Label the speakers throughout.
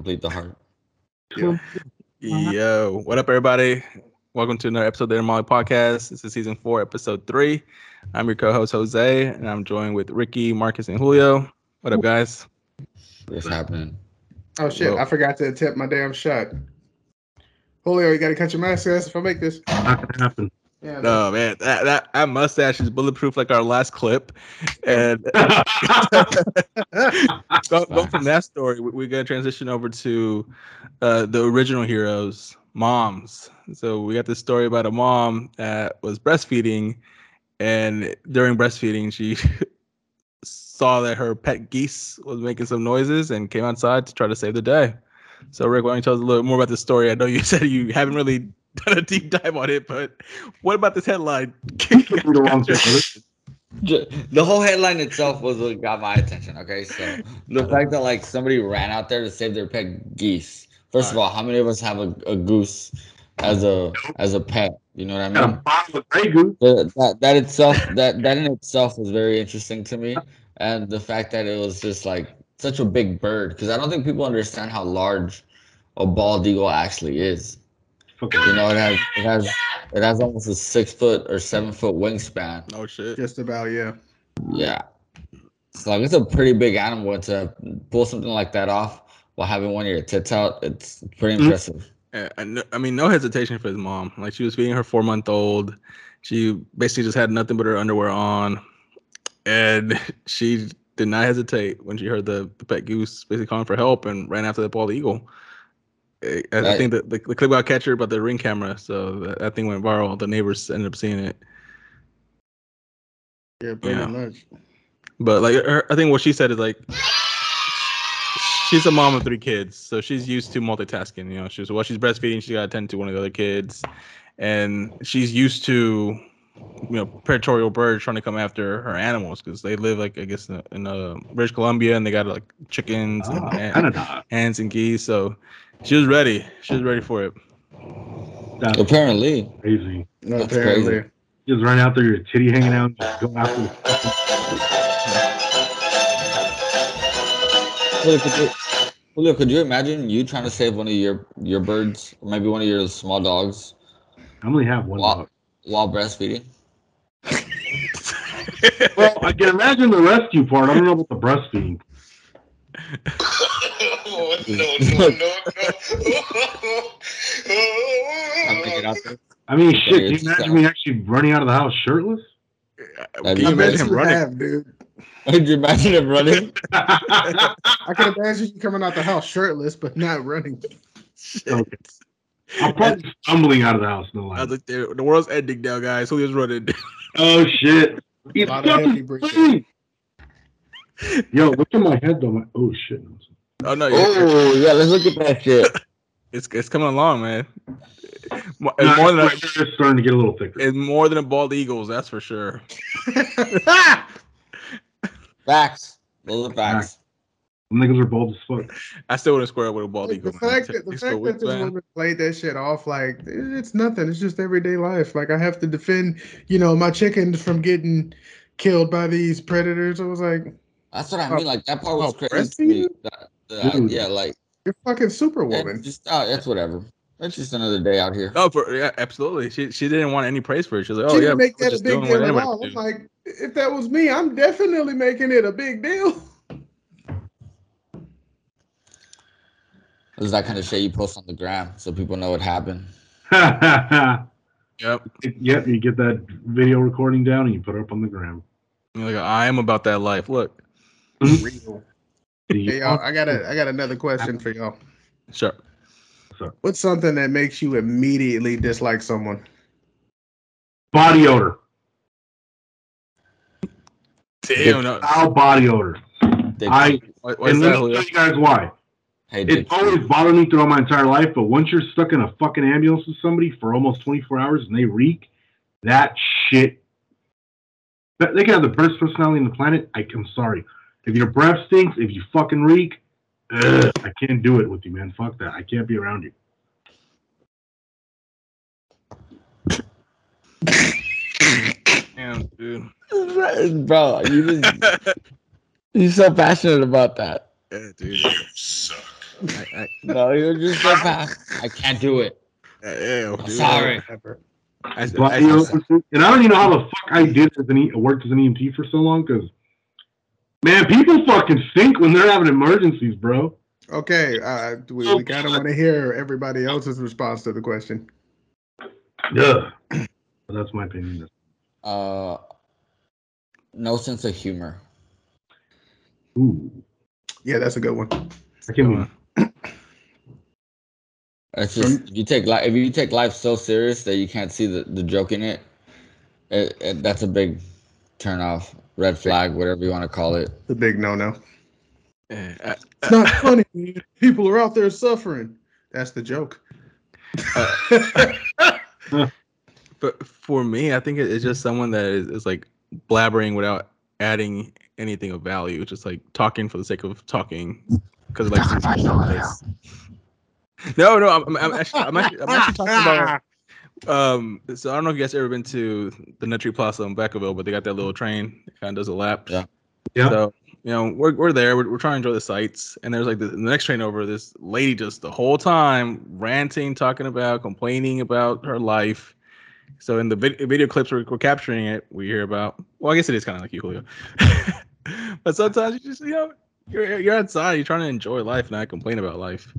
Speaker 1: complete the heart.
Speaker 2: Yeah. Uh-huh. Yo, what up, everybody? Welcome to another episode of the Inner Molly Podcast. This is season four, episode three. I'm your co-host Jose, and I'm joined with Ricky, Marcus, and Julio. What up, guys?
Speaker 1: What's happening?
Speaker 3: Oh shit!
Speaker 2: Well-
Speaker 3: I forgot to attempt my damn shot. Julio, you gotta cut your mask ass if I make this.
Speaker 4: Not gonna happen.
Speaker 3: Yeah.
Speaker 2: No, man, that, that that mustache is bulletproof like our last clip. And go, go from that story, we, we're gonna transition over to uh, the original heroes, moms. So we got this story about a mom that was breastfeeding, and during breastfeeding, she saw that her pet geese was making some noises and came outside to try to save the day. So Rick, why don't you tell us a little more about this story? I know you said you haven't really done a deep dive on it, but what about this headline?
Speaker 4: the wrong
Speaker 1: The whole headline itself was what got my attention. Okay, so the uh-huh. fact that like somebody ran out there to save their pet geese. First of uh-huh. all, how many of us have a, a goose as a as a pet? You know what I
Speaker 4: Got a
Speaker 1: mean?
Speaker 4: bottle of Grey Goose.
Speaker 1: The- that that itself that that in itself was very interesting to me, and the fact that it was just like such a big bird because I don't think people understand how large a bald eagle actually is.
Speaker 4: Fucking
Speaker 1: You know, it has it has it has almost a six foot or seven foot wingspan.
Speaker 2: oh shit!
Speaker 3: Just about yeah.
Speaker 1: Yeah, it's like it's a pretty big animal to pull something like that off while having one of your tits out. It's pretty
Speaker 4: Mhm.
Speaker 1: impressive.
Speaker 2: Yeah, I, I mean, no hesitation for his mom. Like she was feeding her four month old. She basically just had nothing but her underwear on, and she did not hesitate when she heard the, the pet goose basically calling for help and ran after the bald eagle. I, I think that the, the clip got catcher about the ring camera, so that, that thing went viral. The neighbors ended up seeing it.
Speaker 3: Yeah, pretty
Speaker 2: Yeah.
Speaker 3: much.
Speaker 2: But like, her, I think what she said is like, she's a mom of three kids, so she's used to multitasking. You know, she's while she's breastfeeding, she got to attend to one of the other kids, and she's used to, you know, predatory birds trying to come after her animals because they live like I guess in, in uh, British Columbia and they got like chickens and,
Speaker 4: Oh,
Speaker 2: and
Speaker 4: Canada.
Speaker 2: hens and geese. So she was ready. She was ready for it.
Speaker 4: That's
Speaker 1: Apparently,
Speaker 4: crazy.
Speaker 3: No,
Speaker 1: That's
Speaker 3: apparently.
Speaker 1: crazy.
Speaker 4: Just run out there, your titty hanging out, and just go after the.
Speaker 1: Julio, could you, could you imagine you trying to save one of your your birds, or maybe one of your small dogs,
Speaker 4: I only have one
Speaker 1: Wow.
Speaker 4: dog.
Speaker 1: while breastfeeding?
Speaker 4: Well, I can imagine the rescue part. I don't know about the breastfeeding.
Speaker 5: oh, no, no,
Speaker 1: out
Speaker 5: no.
Speaker 4: I mean, shit. Can you imagine me actually running out of the house shirtless?
Speaker 2: Can you imagine him running?
Speaker 3: have, dude.
Speaker 1: Could you imagine him running?
Speaker 3: I can imagine you coming out the house shirtless, but not running.
Speaker 4: I'm probably stumbling out of the house. No
Speaker 2: I was like, the world's ending now, guys. Julio's running.
Speaker 4: Oh shit! Yo, look at my head though. My, oh shit!
Speaker 2: Oh no, you're-
Speaker 1: oh yeah, let's look at that shit.
Speaker 2: it's it's coming along, man. It's more than a,
Speaker 4: my hair is starting to get a little thicker.
Speaker 2: it's more than a bald eagles, that's for sure.
Speaker 1: Facts. Those are facts.
Speaker 4: Niggas are bold as fuck.
Speaker 2: I still wouldn't square up with a bald eagle.
Speaker 3: the
Speaker 2: man.
Speaker 3: fact that the fact
Speaker 2: weak,
Speaker 3: that this
Speaker 2: man.
Speaker 3: woman played that shit off like it's nothing. It's just everyday life. Like I have to defend, you know, my chickens from getting killed by these predators. I was like,
Speaker 1: That's what I oh. mean. Like that part was
Speaker 3: Oh,
Speaker 1: crazy to me. That- Uh, that-
Speaker 4: Dude.
Speaker 1: yeah, like
Speaker 3: you're fucking
Speaker 1: it's
Speaker 3: superwoman.
Speaker 1: just oh, that's whatever. That's just another day out here.
Speaker 2: No, for, yeah, absolutely. She she didn't want any praise for it. Oh, she was like,
Speaker 3: she
Speaker 2: "Oh yeah,
Speaker 3: make that a big deal at all. I'm
Speaker 2: do."
Speaker 3: like, if that was me, I'm definitely making it a big deal.
Speaker 1: This is that kind of shit you post on the gram so people know what happened.
Speaker 2: Yep.
Speaker 4: yep, you get that video recording down and you put it up on the gram.
Speaker 2: You're like, I am about that life. Look, mm-hmm.
Speaker 3: Real.
Speaker 4: Do you-
Speaker 3: Hey, y'all, I got a I got another question for y'all.
Speaker 2: sure. sure.
Speaker 3: What's something that makes you immediately dislike someone?
Speaker 4: body odor.
Speaker 2: Damn, no.
Speaker 4: Foul body odor.
Speaker 1: Dick
Speaker 4: I
Speaker 1: treat.
Speaker 2: Why, why
Speaker 4: and let me tell you guys why.
Speaker 1: hey, dick
Speaker 4: It's always bothered me throughout my entire life, but once you're stuck in a fucking ambulance with somebody for almost 24 hours and they reek, that shit. that- They can have the best personality in the planet. I, I'm sorry. If your breath stinks, if you fucking reek, ugh, I can't do it with you, man. Fuck that. I can't be around you.
Speaker 2: Damn, dude.
Speaker 1: bro. You just you're so passionate about that.
Speaker 2: Yeah, dude.
Speaker 5: You suck.
Speaker 2: I, I,
Speaker 1: No, you're just so fast. I can't do it.
Speaker 2: yeah,
Speaker 1: I'm
Speaker 2: dude,
Speaker 1: sorry.
Speaker 2: I, I,
Speaker 4: But,
Speaker 2: I-
Speaker 4: you know, and I don't even know how the fuck I did as an e- worked as an EMT for so long because, man, people fucking think when they're having emergencies, bro.
Speaker 3: Okay, uh, we, we kind of want to hear everybody else's response to the question.
Speaker 4: Yeah, that's my opinion.
Speaker 1: Uh, no sense of humor.
Speaker 4: Ooh,
Speaker 3: Yeah, that's a good one.
Speaker 4: I can't. Even,
Speaker 1: It's just if you take life if you take life so serious that you can't see the, the joke in it, it, it. That's a big turn off, red flag, whatever you want to call it.
Speaker 3: The big no-no. It's not funny. People are out there suffering. That's the joke.
Speaker 2: Uh, but for me, I think it's just someone that is, is like blabbering without adding anything of value, just like talking for the sake of talking. Because like, no, no, I'm, I'm actually, I'm actually, I'm actually talking about. Um, so I don't know if you guys ever been to the Nutri Plaza in Beckerville, but they got that little train that kind of does a lap.
Speaker 1: Yeah.
Speaker 4: Yeah.
Speaker 2: So you know, we're we're there. We're, we're trying to enjoy the sights, and there's like the, the next train over. This lady just the whole time ranting, talking about, complaining about her life. So in the vid- video clips we're, we're capturing it, we hear about. Well, I guess it is kind of like you, Julio. but sometimes you just you know you're you're outside, you're trying to enjoy life, and not complain about life.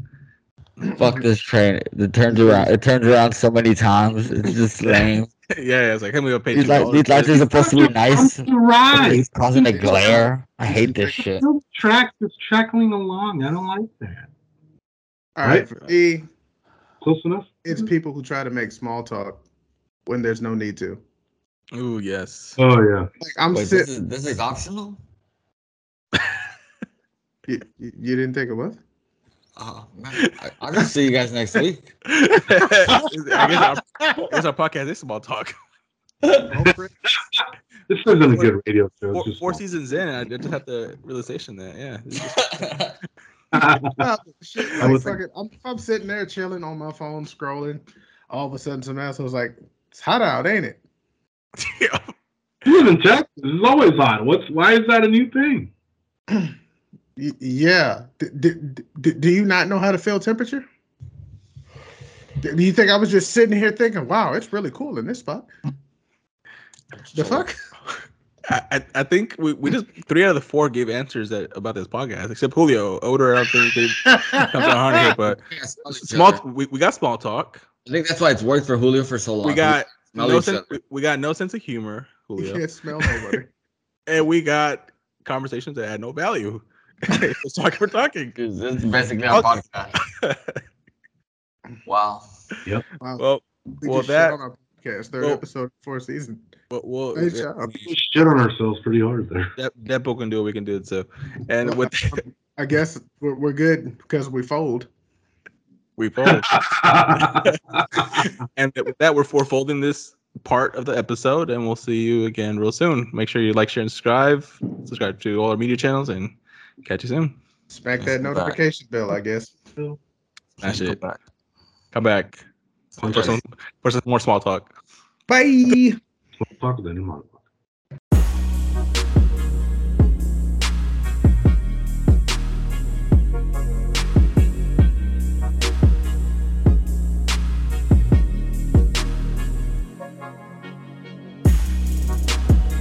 Speaker 1: Fuck this train. It turns around. It turns around so many times. It's just lame.
Speaker 2: yeah, it's like, hey, we gonna pay
Speaker 1: These, light, these lights are
Speaker 2: this.
Speaker 1: supposed to be nice. but
Speaker 4: right.
Speaker 1: It's causing a glare. I hate this shit.
Speaker 4: Track is trackling along. I don't like that.
Speaker 3: All right, for me,
Speaker 4: Close enough.
Speaker 3: it's people who try to make small talk when there's no need to.
Speaker 2: Oh yes.
Speaker 4: Oh yeah.
Speaker 3: Like I'm
Speaker 1: Wait, this
Speaker 3: sitting.
Speaker 1: is this is optional.
Speaker 3: You, you you didn't think of what?
Speaker 1: Oh man, I, I'll just see you guys next week.
Speaker 2: I guess our, I guess our podcast is small talk.
Speaker 4: This isn't a good radio show.
Speaker 2: Four, four seasons in, I just have the realization that yeah,
Speaker 3: No, shit,
Speaker 4: I
Speaker 3: like,
Speaker 4: would
Speaker 3: fuck it. I'm, I'm sitting there chilling on my phone, scrolling. All of a sudden, some asshole's like, "It's hot out, ain't it?"
Speaker 4: You live in Texas. It's always hot. What's why is that a new thing?
Speaker 3: Y- yeah. D- d- d- do you not know how to feel temperature? Do you think I was just sitting here thinking, "Wow, it's really cool in this spot"? The fuck?
Speaker 2: I, I- I think we, we just three out of the four gave answers that about this podcast, except Julio. Odor, I don't think they comes on hard here, but small we, we got small talk.
Speaker 1: I think that's why it's worked for Julio for so long.
Speaker 2: We got
Speaker 1: smell
Speaker 2: no
Speaker 1: each
Speaker 2: sense, we, we got no sense of humor,
Speaker 3: You
Speaker 2: Julio,
Speaker 3: can't smell nobody.
Speaker 2: and we got conversations that had no value. Just talking for talking.
Speaker 1: This is basically a podcast. Wow.
Speaker 3: Wow.
Speaker 2: well,
Speaker 3: we
Speaker 2: well, that-
Speaker 3: on our podcast, third
Speaker 2: well-
Speaker 3: episode, fourth season.
Speaker 2: well, well
Speaker 3: Nice
Speaker 2: yeah,
Speaker 3: job.
Speaker 4: We shit on ourselves pretty hard there.
Speaker 2: that that book can do it. We can do it too. And
Speaker 3: Well,
Speaker 2: with
Speaker 3: I guess we're, we're good because we fold.
Speaker 2: we fold. and with that, we're we're folding this part of the episode, and we'll see you again real soon. Make sure you like, share, and subscribe. Subscribe to all our media channels, and catch you soon.
Speaker 3: Smack that
Speaker 1: we're back.
Speaker 3: notification bell, I guess.
Speaker 2: Smash
Speaker 1: Come
Speaker 2: it.
Speaker 1: back.
Speaker 2: Come back for some, for some more small talk.
Speaker 3: Bye.
Speaker 4: Talk with that new model.